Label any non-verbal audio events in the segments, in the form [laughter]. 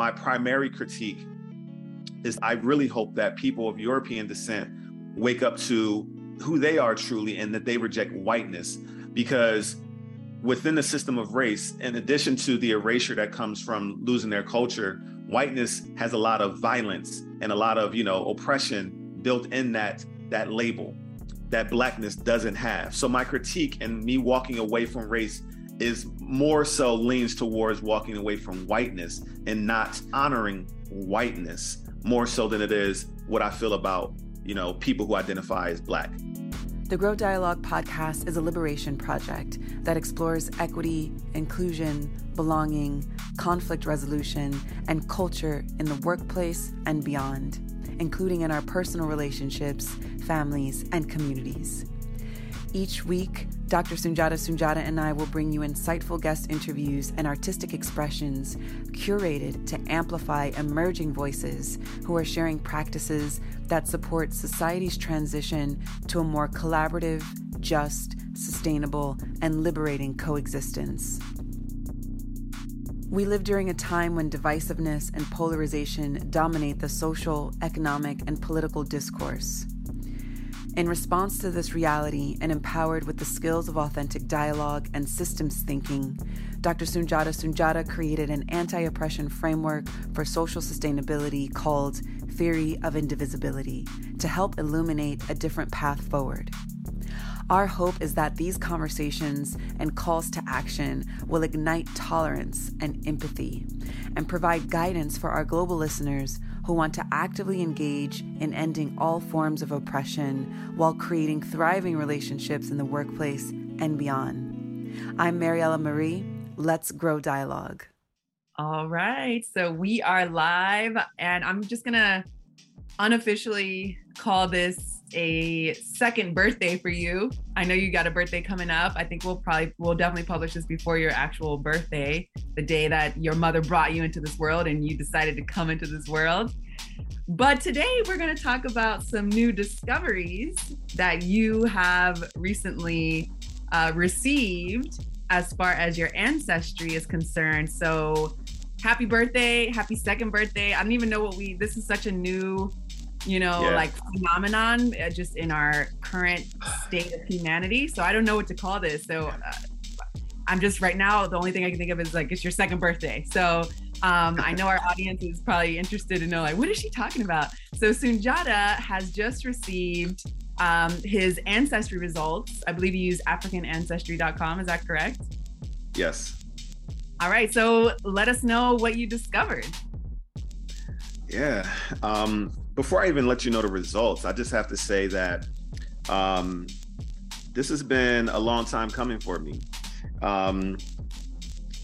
my primary critique is I really hope that people of European descent wake up to who they are truly and that they reject whiteness because within the system of race in addition to the erasure that comes from losing their culture whiteness has a lot of violence and a lot of you know oppression built in that that label that blackness doesn't have. So my critique and me walking away from race is more so leans towards walking away from whiteness and not honoring whiteness more so than it is what I feel about, you know, people who identify as black. The Grow Dialogue podcast is a liberation project that explores equity, inclusion, belonging, conflict resolution, and culture in the workplace and beyond, including in our personal relationships, families, and communities. Each week, Dr. Sundiata Soon-Jahta and I will bring you insightful guest interviews and artistic expressions curated to amplify emerging voices who are sharing practices that support society's transition to a more collaborative, just, sustainable, and liberating coexistence. We live during a time when divisiveness and polarization dominate the social, economic, and political discourse. In response to this reality and empowered with the skills of authentic dialogue and systems thinking, Dr. Sundiata Soon-Jahta created an anti oppression framework for social sustainability called Theory of Indivisibility to help illuminate a different path forward. Our hope is that these conversations and calls to action will ignite tolerance and empathy and provide guidance for our global listeners who want to actively engage in ending all forms of oppression while creating thriving relationships in the workplace and beyond. I'm Maryella Marie. Let's grow dialogue. All right. So we are live, and I'm just going to unofficially call this a second birthday for you. I know you got a birthday coming up. I think we'll probably we'll definitely publish this before your actual birthday, the day that your mother brought you into this world and you decided to come into this world. But today we're going to talk about some new discoveries that you have recently uh, received as far as your ancestry is concerned. So, happy birthday, happy second birthday. I don't even know what we, this is such a new you know, yeah. like phenomenon uh, just in our current state of humanity. So I don't know what to call this. So uh, I'm just right now, the only thing I can think of is like, it's your second birthday. So um, I know our audience is probably interested to know, like, what is she talking about? So Sundiata has just received um, his ancestry results. I believe you use AfricanAncestry.com. Is that correct? Yes. All right. So let us know what you discovered. Yeah. Um, before I even let you know the results, I just have to say that um, this has been a long time coming for me. Um,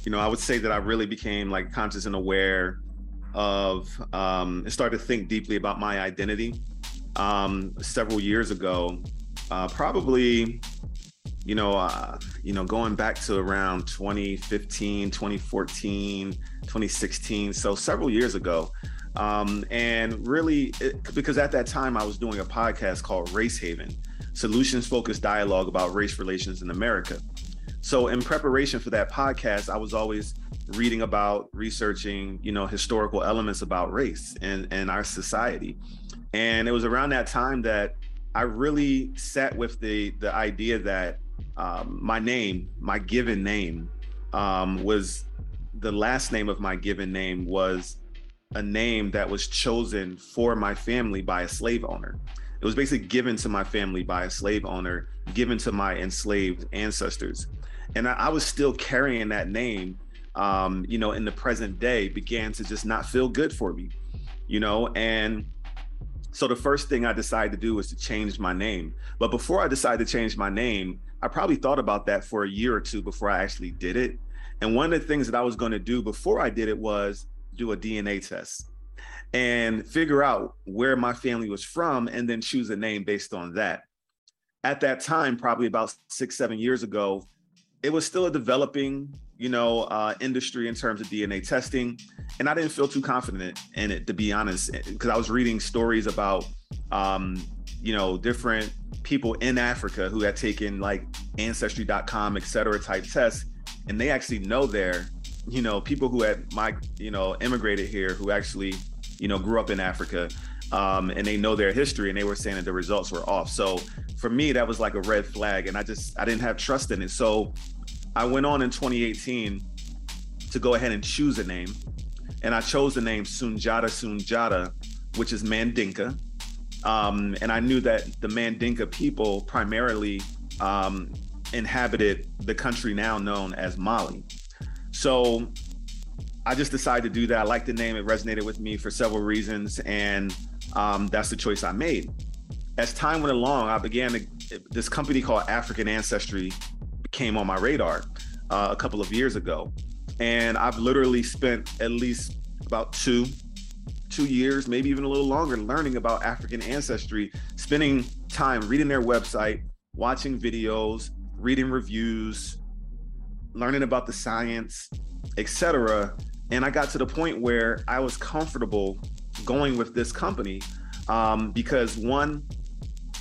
you know, I would say that I really became like conscious and aware of um, and started to think deeply about my identity um, several years ago. Uh, probably, you know, uh, you know, going back to around 2015, 2014, 2016, so several years ago. Um, and really, it, because at that time I was doing a podcast called Race Haven, solutions focused dialogue about race relations in America. So, in preparation for that podcast, I was always reading about, researching, you know, historical elements about race and, and our society. And it was around that time that I really sat with the the idea that um, my name, my given name, um, was the last name of my given name was a name that was chosen for my family by a slave owner. It was basically given to my family by a slave owner, given to my enslaved ancestors. And I, I was still carrying that name, um, you know, in the present day, began to just not feel good for me, you know, and so the first thing I decided to do was to change my name. But before I decided to change my name, I probably thought about that for a year or two before I actually did it. And one of the things that I was going to do before I did it was do a DNA test and figure out where my family was from and then choose a name based on that. At that time, probably about six, seven years ago, it was still a developing, you know, uh, industry in terms of DNA testing. And I didn't feel too confident in it, to be honest, because I was reading stories about, um, you know, different people in Africa who had taken like ancestry.com, et cetera, type tests. And they actually know their you know, people who had my, you know, immigrated here who actually, you know, grew up in Africa, um, and they know their history, and they were saying that the results were off. So for me, that was like a red flag, and I just I didn't have trust in it. So I went on in 2018 to go ahead and choose a name, and I chose the name Sundiata Soon-Jahta, which is Mandinka. Um, and I knew that the Mandinka people primarily um, inhabited the country now known as Mali. So I just decided to do that. I liked the name, it resonated with me for several reasons, and um, that's the choice I made. As time went along, I began to, this company called African Ancestry came on my radar uh, a couple of years ago. And I've literally spent at least about two, two years, maybe even a little longer, learning about African ancestry, spending time reading their website, watching videos, reading reviews, learning about the science, etc. And I got to the point where I was comfortable going with this company um, because one,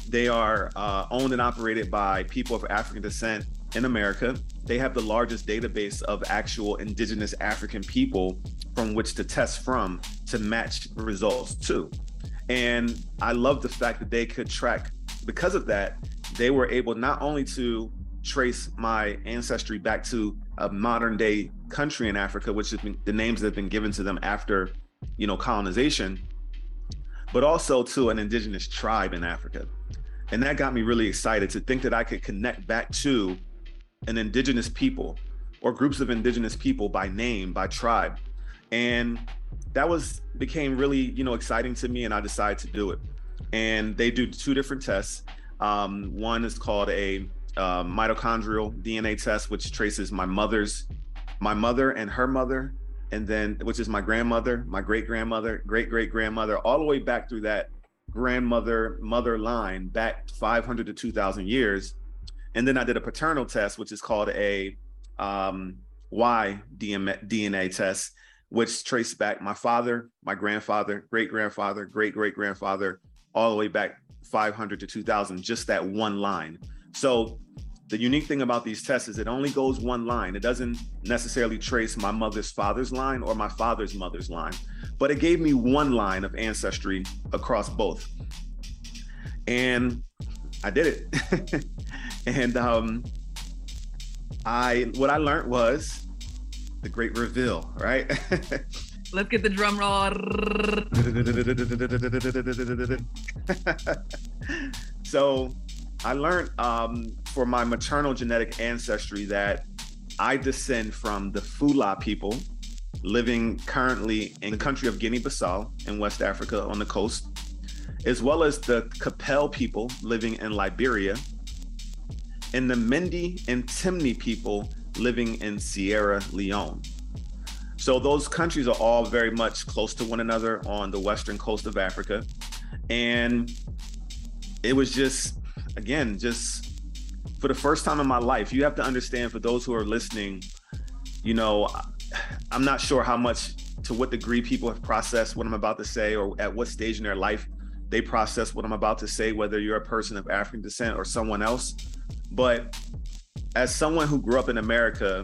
they are uh, owned and operated by people of African descent in America. They have the largest database of actual indigenous African people from which to test from to match results to. And I love the fact that they could track, because of that, they were able not only to trace my ancestry back to a modern day country in Africa, which is the names that have been given to them after, you know, colonization, but also to an indigenous tribe in Africa. And that got me really excited to think that I could connect back to an indigenous people or groups of indigenous people by name, by tribe. And that was became really, you know, exciting to me and I decided to do it. And they do two different tests. Um, one is called a uh, mitochondrial DNA test, which traces my mother's, my mother and her mother, and then which is my grandmother, my great grandmother, great great grandmother, all the way back through that grandmother mother line back 500 to 2,000 years. And then I did a paternal test, which is called a um, Y DNA test, which traced back my father, my grandfather, great grandfather, great great grandfather, all the way back 500 to 2000, just that one line. So the unique thing about these tests is it only goes one line. It doesn't necessarily trace my mother's father's line or my father's mother's line, but it gave me one line of ancestry across both. And I did it. [laughs] and um, I what I learned was the great reveal, right? [laughs] Let's get the drum roll. [laughs] so I learned um, for my maternal genetic ancestry that I descend from the Fula people living currently in the country of Guinea Bissau in West Africa on the coast, as well as the Kpelle people living in Liberia, and the Mende and Temne people living in Sierra Leone. So those countries are all very much close to one another on the western coast of Africa. And it was just again, just for the first time in my life, you have to understand for those who are listening, you know, I'm not sure how much to what degree people have processed what I'm about to say or at what stage in their life they process what I'm about to say, whether you're a person of African descent or someone else. But as someone who grew up in America,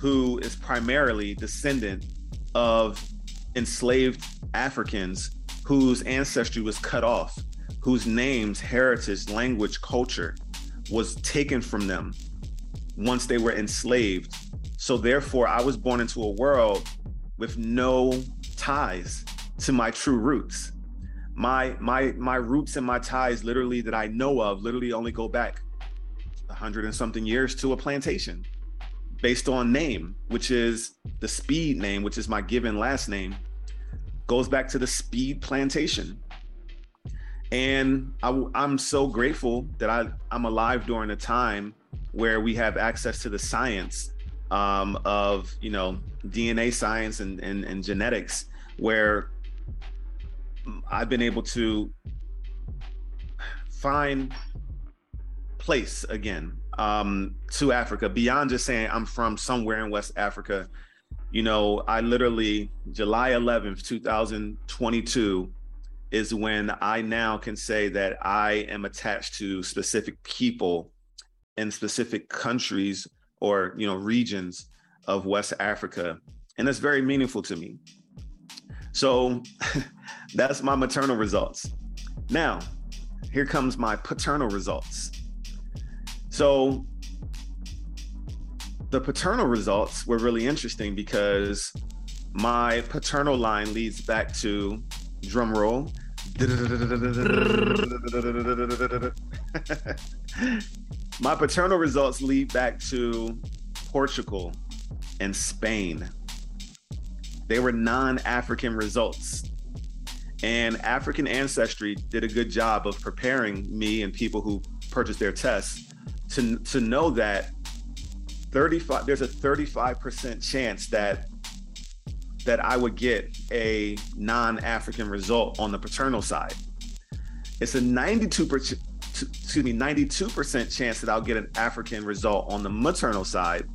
who is primarily descendant of enslaved Africans whose ancestry was cut off whose names, heritage, language, culture was taken from them once they were enslaved. So therefore, I was born into a world with no ties to my true roots. My my my roots and my ties, literally that I know of, literally only go back a hundred and something years to a plantation, based on name, which is the Speed name, which is my given last name, goes back to the Speed plantation. And I, am so grateful that I, I'm alive during a time where we have access to the science um, of, you know, DNA science and, and, and genetics, where I've been able to find place again um, to Africa beyond just saying I'm from somewhere in West Africa. You know, I literally July 11th, 2022 is when I now can say that I am attached to specific people in specific countries or you know regions of West Africa, and that's very meaningful to me. So [laughs] that's my maternal results. Now, here comes my paternal results. So the paternal results were really interesting because my paternal line leads back to drum roll. my paternal results lead back to Portugal and Spain. They were non African results. And African Ancestry did a good job of preparing me and people who purchased their tests to, to know that 35 there's a 35% chance that that I would get a non-African result on the paternal side. It's a 92% excuse me 92% chance that I'll get an African result on the maternal side.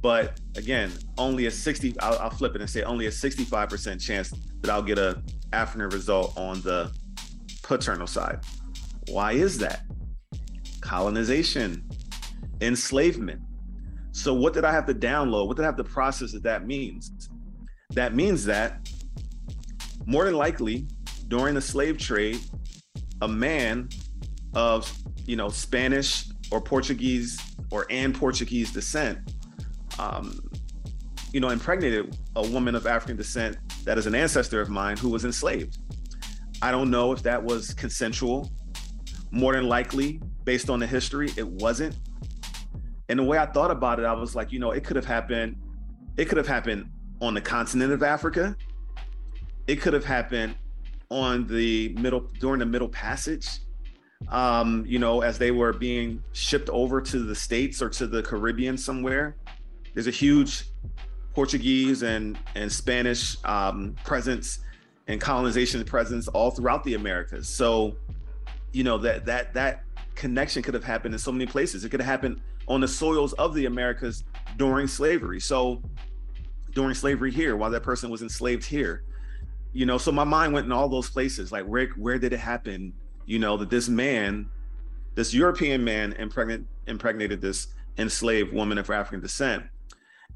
But again, only a 60 I'll, I'll flip it and say only a 65% chance that I'll get a African result on the paternal side. Why is that? Colonization, enslavement. So, what did I have to download? What did I have to process that that means? That means that more than likely, during the slave trade, a man of you know Spanish or Portuguese or and Portuguese descent, um, you know, impregnated a woman of African descent that is an ancestor of mine who was enslaved. I don't know if that was consensual. More than likely, based on the history, it wasn't. And the way I thought about it, I was like, you know, it could have happened. It could have happened on the continent of Africa. It could have happened on the middle during the Middle Passage. Um, you know, as they were being shipped over to the states or to the Caribbean somewhere. There's a huge Portuguese and and Spanish um, presence and colonization presence all throughout the Americas. So, you know that that that connection could have happened in so many places. It could have happened on the soils of the Americas during slavery. So, during slavery here, while that person was enslaved here, you know. So my mind went in all those places. Like where where did it happen? You know that this man, this European man, impregnate, impregnated this enslaved woman of African descent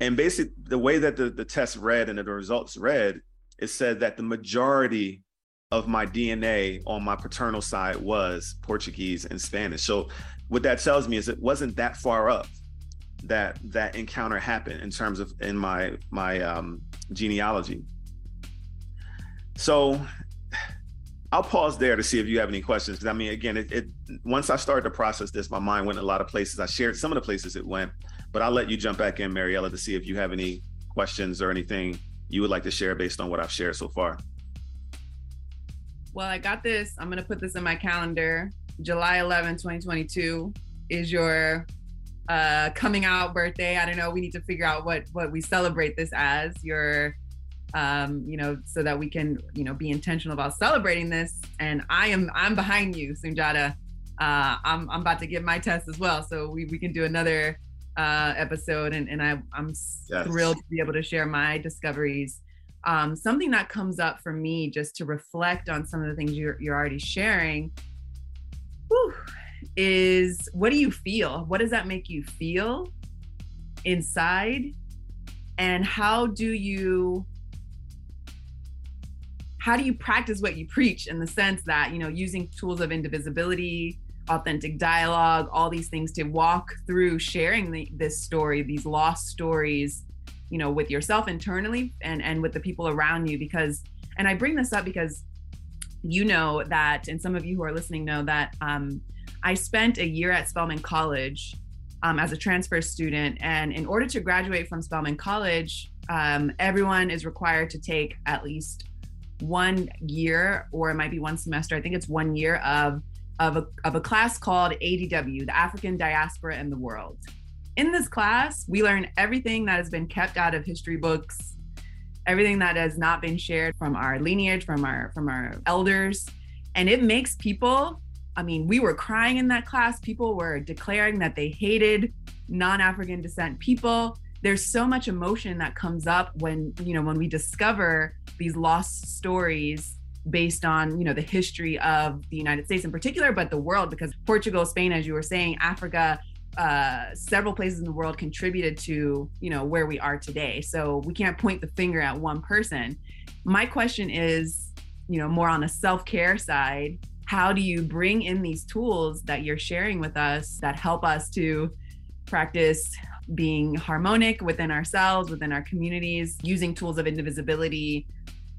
and basically, the way that the, the test read and the results read, it said that the majority of my DNA on my paternal side was Portuguese and Spanish. So what that tells me is it wasn't that far up that that encounter happened in terms of in my my um, genealogy. So I'll pause there to see if you have any questions. Because I mean, again, it, it once I started to process this, my mind went a lot of places. I shared some of the places it went, but I'll let you jump back in, Maryella, to see if you have any questions or anything you would like to share based on what I've shared so far. Well, I got this. I'm to put this in my calendar. July 11, 2022 is your uh, coming out birthday. I don't know. We need to figure out what what we celebrate this as. Your um, you know, so that we can, you know, be intentional about celebrating this. And I am I'm behind you, Sundiata. Uh, I'm I'm about to get my test as well. So we, we can do another uh, episode, and, and I, I'm yes. thrilled to be able to share my discoveries. Um, something that comes up for me just to reflect on some of the things you're, you're already sharing whew, is what do you feel? What does that make you feel inside? And how do you how do you practice what you preach in the sense that you know using tools of indivisibility authentic dialogue, all these things to walk through sharing the, this story, these lost stories, you know, with yourself internally and and with the people around you. Because, and I bring this up because you know that, and some of you who are listening know that um, I spent a year at Spelman College um, as a transfer student, and in order to graduate from Spelman College, um, everyone is required to take at least one year, or it might be one semester. I think it's one year of of a, of a class called ADW, the African Diaspora and the World. In this class, we learn everything that has been kept out of history books, everything that has not been shared from our lineage, from our from our elders, and it makes people I mean, we were crying in that class. People were declaring that they hated non-African descent people. There's so much emotion that comes up when, you know, when we discover these lost stories based on you know the history of the united states in particular but the world because portugal spain as you were saying africa uh, several places in the world contributed to you know where we are today so we can't point the finger at one person my question is you know more on a self-care side how do you bring in these tools that you're sharing with us that help us to practice being harmonic within ourselves within our communities using tools of indivisibility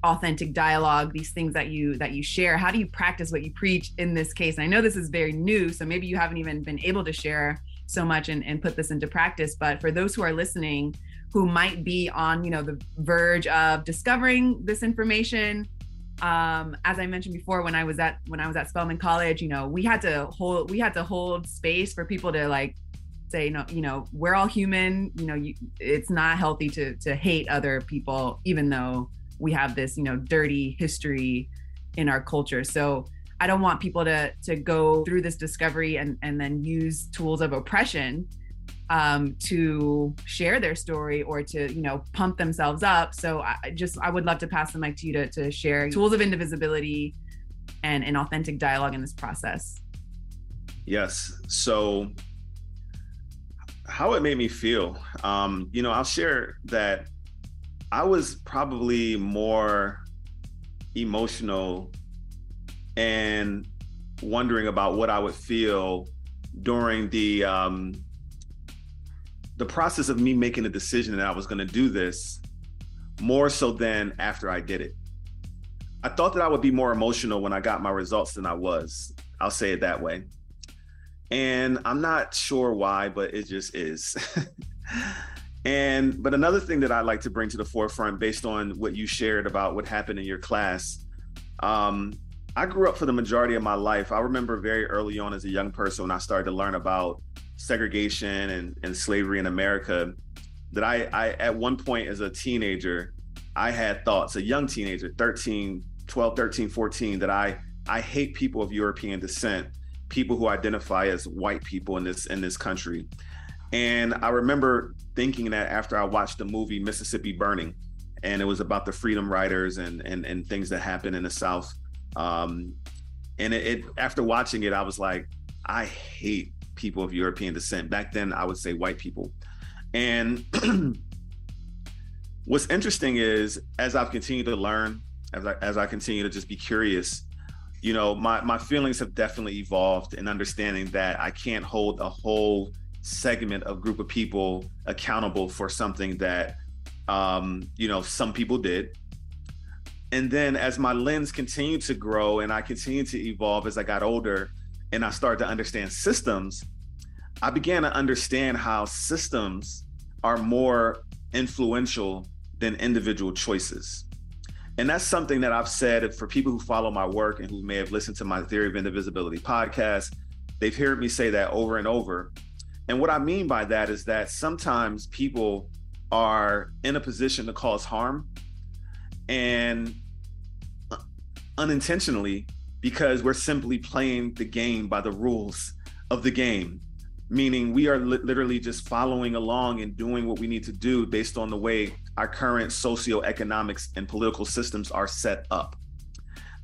authentic dialogue these things that you that you share how do you practice what you preach in this case and i know this is very new so maybe you haven't even been able to share so much and, and put this into practice. But for those who are listening, who might be on, you know, the verge of discovering this information, um, as I mentioned before, when I was at when I was at Spelman College, you know, we had to hold we had to hold space for people to like say, no, you know, we're all human. You know, you, it's not healthy to to hate other people, even though we have this, you know, dirty history in our culture. So I don't want people to to go through this discovery and and then use tools of oppression um, to share their story or to you know pump themselves up. So I just I would love to pass the mic to you to to share tools of indivisibility and an authentic dialogue in this process. Yes. So how it made me feel, um, you know, I'll share that I was probably more emotional and wondering about what I would feel during the um, the process of me making a decision that I was going to do this, more so than after I did it. I thought that I would be more emotional when I got my results than I was. I'll say it that way. And I'm not sure why, but it just is. [laughs] and but another thing that I like to bring to the forefront, based on what you shared about what happened in your class, um, I grew up for the majority of my life. I remember very early on as a young person when I started to learn about segregation and, and slavery in America that I, I, at one point as a teenager, I had thoughts, a young teenager, 13, 12, 13, 14, that I, I hate people of European descent, people who identify as white people in this, in this country. And I remember thinking that after I watched the movie Mississippi Burning, and it was about the freedom riders and, and, and things that happened in the South um, and it, it after watching it, I was like, I hate people of European descent. Back then, I would say white people. And [clears throat] what's interesting is as I've continued to learn, as I, as I continue to just be curious, you know, my, my feelings have definitely evolved in understanding that I can't hold a whole segment of group of people accountable for something that, um, you know, some people did and then as my lens continued to grow and I continued to evolve as I got older and I started to understand systems, I began to understand how systems are more influential than individual choices. And that's something that I've said for people who follow my work and who may have listened to my Theory of Indivisibility podcast. They've heard me say that over and over. And what I mean by that is that sometimes people are in a position to cause harm and uh, unintentionally because we're simply playing the game by the rules of the game. Meaning we are li- literally just following along and doing what we need to do based on the way our current socioeconomics and political systems are set up.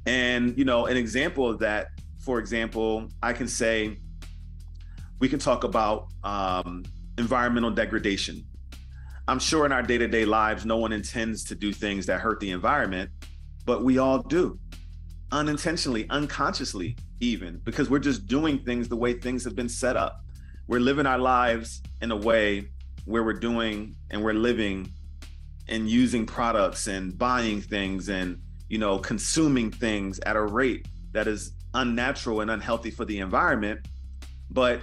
And you know an example of that for example i can say we can talk about um, environmental degradation. I'm sure in our day-to-day lives no one intends to do things that hurt the environment but we all do unintentionally, unconsciously, even because we're just doing things the way things have been set up. We're living our lives in a way where we're doing and we're living and using products and buying things and you know consuming things at a rate that is unnatural and unhealthy for the environment but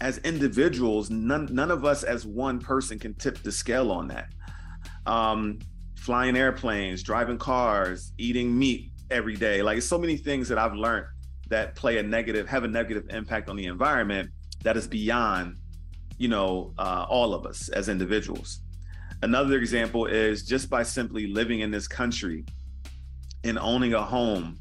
as individuals none, none of us as one person can tip the scale on that um, flying airplanes driving cars eating meat every day. Like so many things that I've learned that play a negative, have a negative impact on the environment that is beyond, you know, uh, all of us as individuals. Another example is just by simply living in this country and owning a home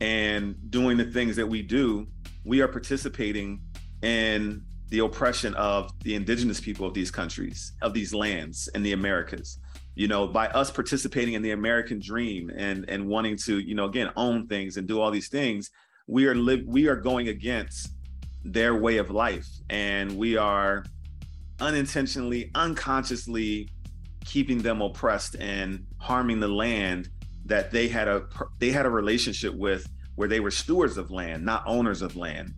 and doing the things that we do, we are participating in the oppression of the indigenous people of these countries, of these lands in the Americas you know by us participating in the american dream and and wanting to you know again own things and do all these things we are live we are going against their way of life. And we are unintentionally, unconsciously keeping them oppressed and harming the land that they had a they had a relationship with where they were stewards of land, not owners of land.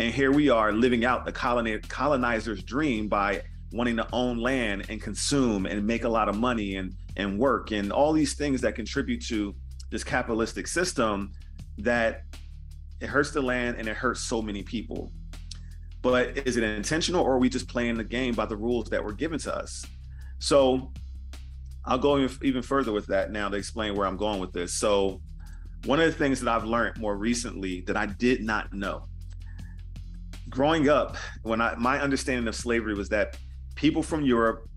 And here we are living out the colonizer's dream by wanting to own land and consume and make a lot of money and and work and all these things that contribute to this capitalistic system that it hurts the land and it hurts so many people. But is it intentional or are we just playing the game by the rules that were given to us? So I'll go even further with that now to explain where I'm going with this. So one of the things that I've learned more recently that I did not know. Growing up, when I my understanding of slavery was that people from Europe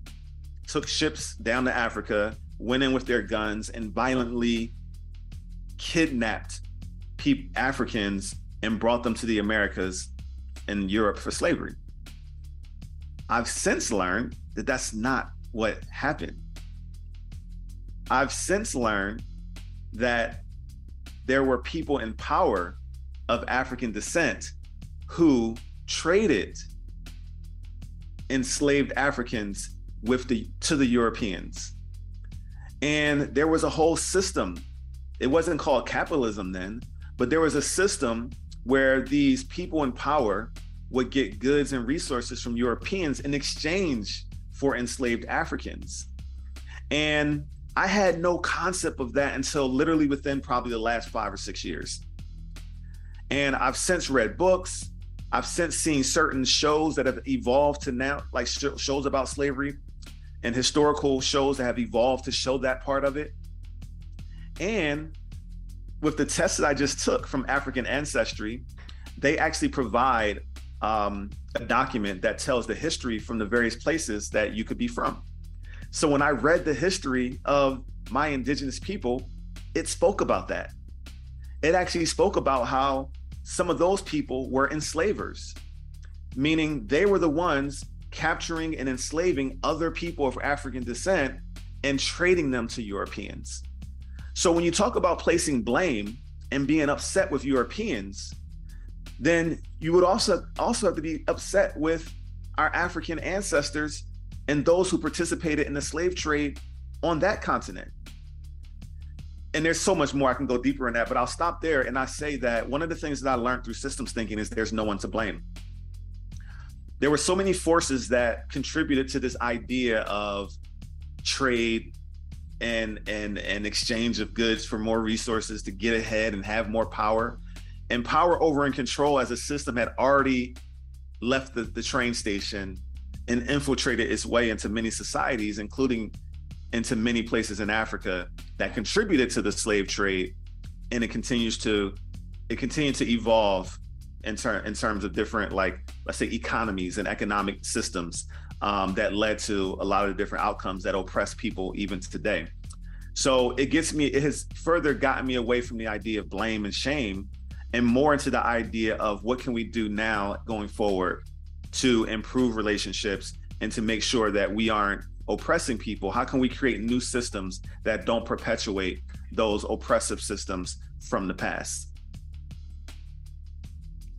took ships down to Africa, went in with their guns, and violently kidnapped pe- Africans and brought them to the Americas and Europe for slavery. I've since learned that that's not what happened. I've since learned that there were people in power of African descent who traded enslaved Africans with the to the Europeans. And there was a whole system. It wasn't called capitalism then, but there was a system where these people in power would get goods and resources from Europeans in exchange for enslaved Africans. And I had no concept of that until literally within probably the last five or six years. And I've since read books, I've since seen certain shows that have evolved to now, like sh- shows about slavery and historical shows that have evolved to show that part of it. And with the test that I just took from African ancestry, they actually provide um, a document that tells the history from the various places that you could be from. So when I read the history of my indigenous people, it spoke about that. It actually spoke about how some of those people were enslavers, meaning they were the ones capturing and enslaving other people of African descent and trading them to Europeans. So when you talk about placing blame and being upset with Europeans, then you would also also have to be upset with our African ancestors and those who participated in the slave trade on that continent and there's so much more I can go deeper in that, but I'll stop there and I say that one of the things that I learned through systems thinking is there's no one to blame. There were so many forces that contributed to this idea of trade and and and exchange of goods for more resources to get ahead and have more power. And power over and control as a system had already left the, the train station and infiltrated its way into many societies, including into many places in Africa that contributed to the slave trade, and it continues to it continued to evolve in in terms of different like let's say economies and economic systems um, that led to a lot of different outcomes that oppress people even today. So it gets me it has further gotten me away from the idea of blame and shame and more into the idea of what can we do now going forward to improve relationships and to make sure that we aren't oppressing people, how can we create new systems that don't perpetuate those oppressive systems from the past?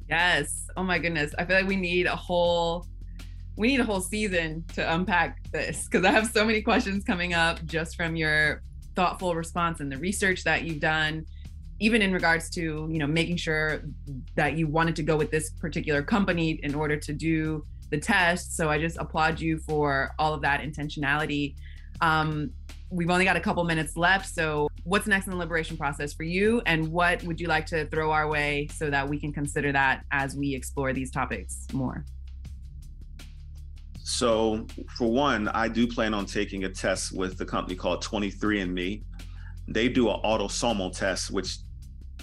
Yes. Oh my goodness. I feel like we need a whole we need a whole season to unpack this because I have so many questions coming up just from your thoughtful response and the research that you've done even in regards to you know making sure that you wanted to go with this particular company in order to do the test. So I just applaud you for all of that intentionality. Um, we've only got a couple minutes left. So, what's next in the liberation process for you? And what would you like to throw our way so that we can consider that as we explore these topics more? So, for one, I do plan on taking a test with a company called 23andMe. They do an autosomal test, which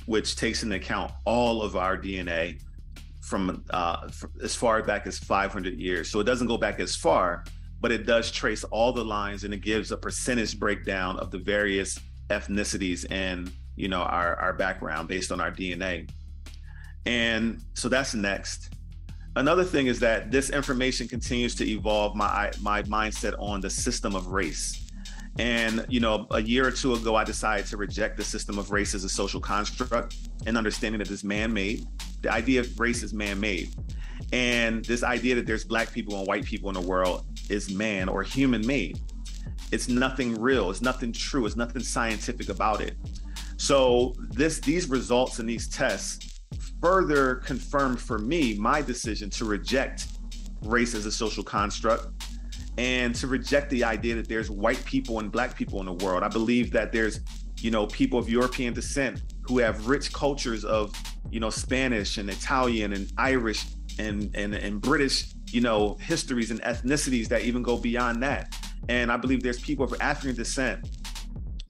which takes into account all of our DNA from, uh, as far back as 500 years. So it doesn't go back as far, but it does trace all the lines and it gives a percentage breakdown of the various ethnicities and you know our our background based on our DNA. And so that's next. Another thing is that this information continues to evolve my my mindset on the system of race. And you know, a year or two ago, I decided to reject the system of race as a social construct and understanding that it's man-made the idea of race is man-made. And this idea that there's black people and white people in the world is man or human made. It's nothing real. It's nothing true. It's nothing scientific about it. So this these results and these tests further confirmed for me my decision to reject race as a social construct and to reject the idea that there's white people and black people in the world. I believe that there's, you know, people of European descent who have rich cultures of, you know, Spanish and Italian and Irish and and, and British, you know, histories and ethnicities that even go beyond that. And I believe there's people of African descent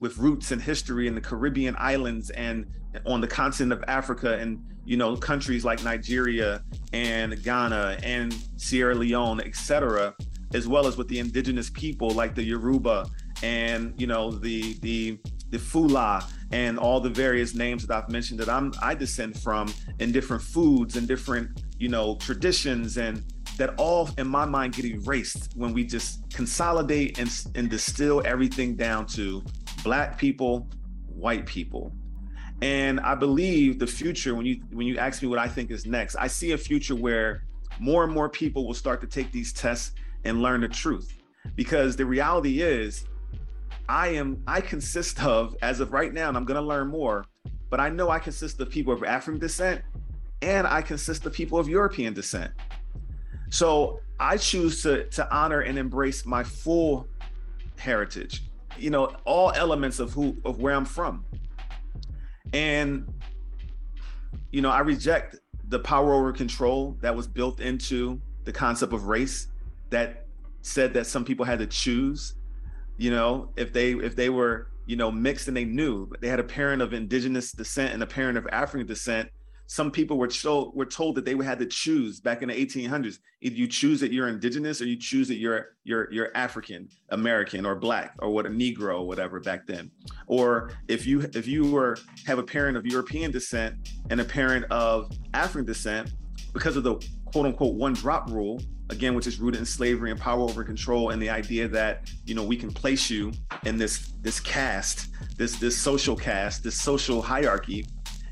with roots and history in the Caribbean islands and on the continent of Africa and you know countries like Nigeria and Ghana and Sierra Leone, etc., as well as with the indigenous people like the Yoruba and you know the the the Fula and all the various names that I've mentioned that I'm I descend from and different foods and different you know traditions and that all in my mind get erased when we just consolidate and, and distill everything down to black people white people. And i believe the future when you when you ask me what i think is next i see a future where more and more people will start to take these tests and learn the truth. Because the reality is i am i consist of as of right now and i'm to learn more but i know i consist of people of african descent and i consist of people of european descent. So i choose to to honor and embrace my full heritage you know all elements of who of where i'm from. And you know i reject the power over control that was built into the concept of race that said that some people had to choose you know if they if they were you know mixed and they knew they had a parent of indigenous descent and a parent of african descent some people were told were told that they had to choose back in the 1800s either you choose that you're indigenous or you choose that you're you're you're african american or black or what a negro or whatever back then. Or if you if you were have a parent of european descent and a parent of african descent because of the quote unquote one drop rule again which is rooted in slavery and power over control and the idea that you know we can place you in this this caste this this social caste this social hierarchy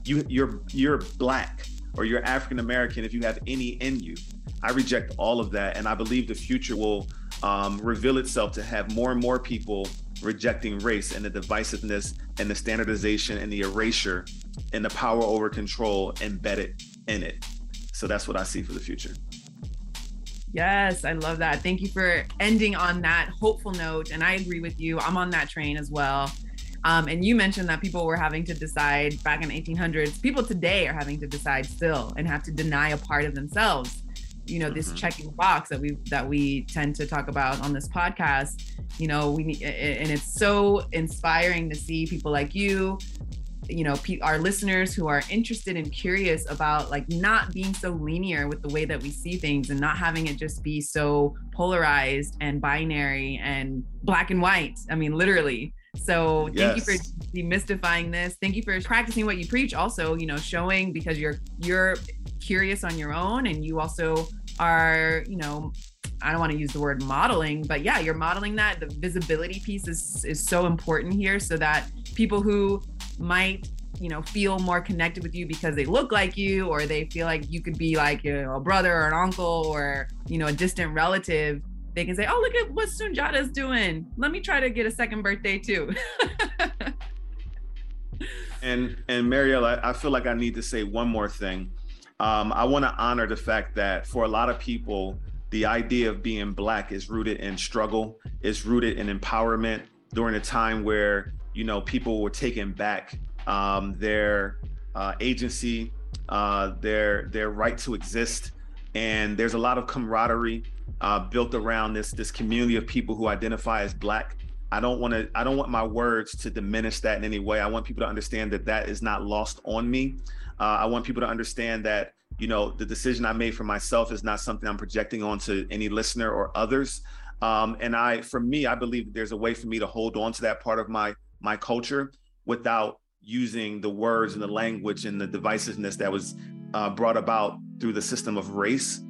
you you're you're black or you're African American if you have any in you. I reject all of that, and I believe the future will um, reveal itself to have more and more people rejecting race and the divisiveness and the standardization and the erasure and the power over control embedded in it. So that's what I see for the future. Yes, I love that. Thank you for ending on that hopeful note. And I agree with you. I'm on that train as well. Um, and you mentioned that people were having to decide back in 1800s. People today are having to decide still and have to deny a part of themselves. You know, this mm-hmm. checking box that we that we tend to talk about on this podcast. You know, we need, and it's so inspiring to see people like you you know our listeners who are interested and curious about like not being so linear with the way that we see things and not having it just be so polarized and binary and black and white i mean literally so thank yes. you for demystifying this. Thank you for practicing what you preach. Also, you know, showing because you're you're curious on your own, and you also are, you know, I don't want to use the word modeling, but yeah, you're modeling that. The visibility piece is is so important here, so that people who might you know feel more connected with you because they look like you or they feel like you could be like you know a brother or an uncle or you know a distant relative they can say, "Oh, look at what Sundiata's doing. Let me try to get a second birthday too." [laughs] and and Mariel, I, I, feel like I need to say one more thing. Um, I want to honor the fact that for a lot of people, the idea of being black is rooted in struggle, it's rooted in empowerment during a time where you know people were taking back um, their uh, agency, uh, their their right to exist, and there's a lot of camaraderie uh, built around this this community of people who identify as black. I don't want to i don't want my words to diminish that in any way. I want people to understand that that is not lost on me. Uh, i want people to understand that you know the decision i made for myself is not something i'm projecting onto any listener or others. Um, and i for me i believe there's a way for me to hold on to that part of my my culture without using the words and the language and the divisiveness that was uh, brought about through the system of race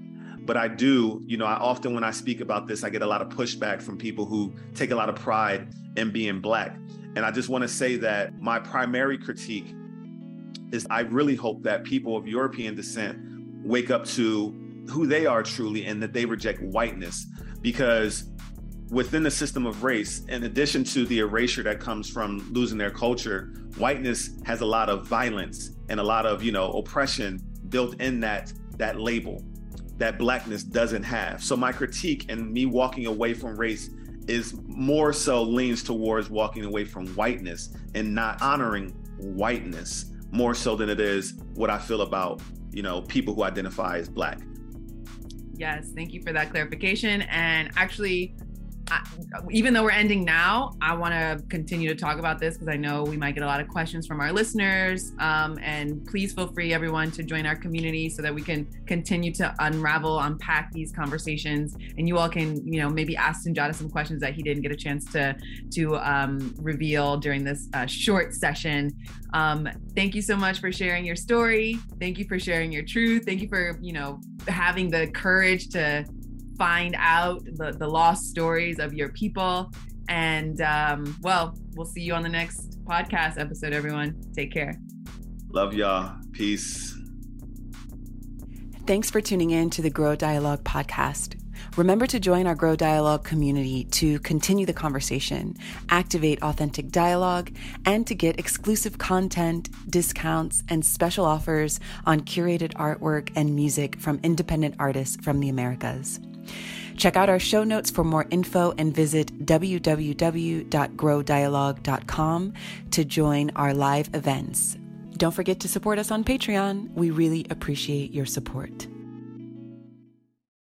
but I do, you know, I often when I speak about this, I get a lot of pushback from people who take a lot of pride in being black. And I just want to say that my primary critique is I really hope that people of European descent wake up to who they are truly and that they reject whiteness because within the system of race, in addition to the erasure that comes from losing their culture, whiteness has a lot of violence and a lot of, you know, oppression built in that that label that blackness doesn't have. So my critique and me walking away from race is more so leans towards walking away from whiteness and not honoring whiteness more so than it is what I feel about, you know, people who identify as black. Yes, thank you for that clarification. And actually, I, even though we're ending now, I want to continue to talk about this because I know we might get a lot of questions from our listeners. Um, and please feel free, everyone, to join our community so that we can continue to unravel, unpack these conversations, and you all can, you know, maybe ask Sundiata some questions that he didn't get a chance to to um, reveal during this uh, short session. Um, thank you so much for sharing your story. Thank you for sharing your truth. Thank you for, you know, having the courage to find out the, the lost stories of your people. And um, well, we'll see you on the next podcast episode, everyone. Take care. Love y'all. Peace. Thanks for tuning in to the Grow Dialogue podcast. Remember to join our Grow Dialogue community to continue the conversation, activate authentic dialogue, and to get exclusive content, discounts, and special offers on curated artwork and music from independent artists from the Americas. Check out our show notes for more info and visit www.growdialogue.com to join our live events. Don't forget to support us on Patreon. We really appreciate your support.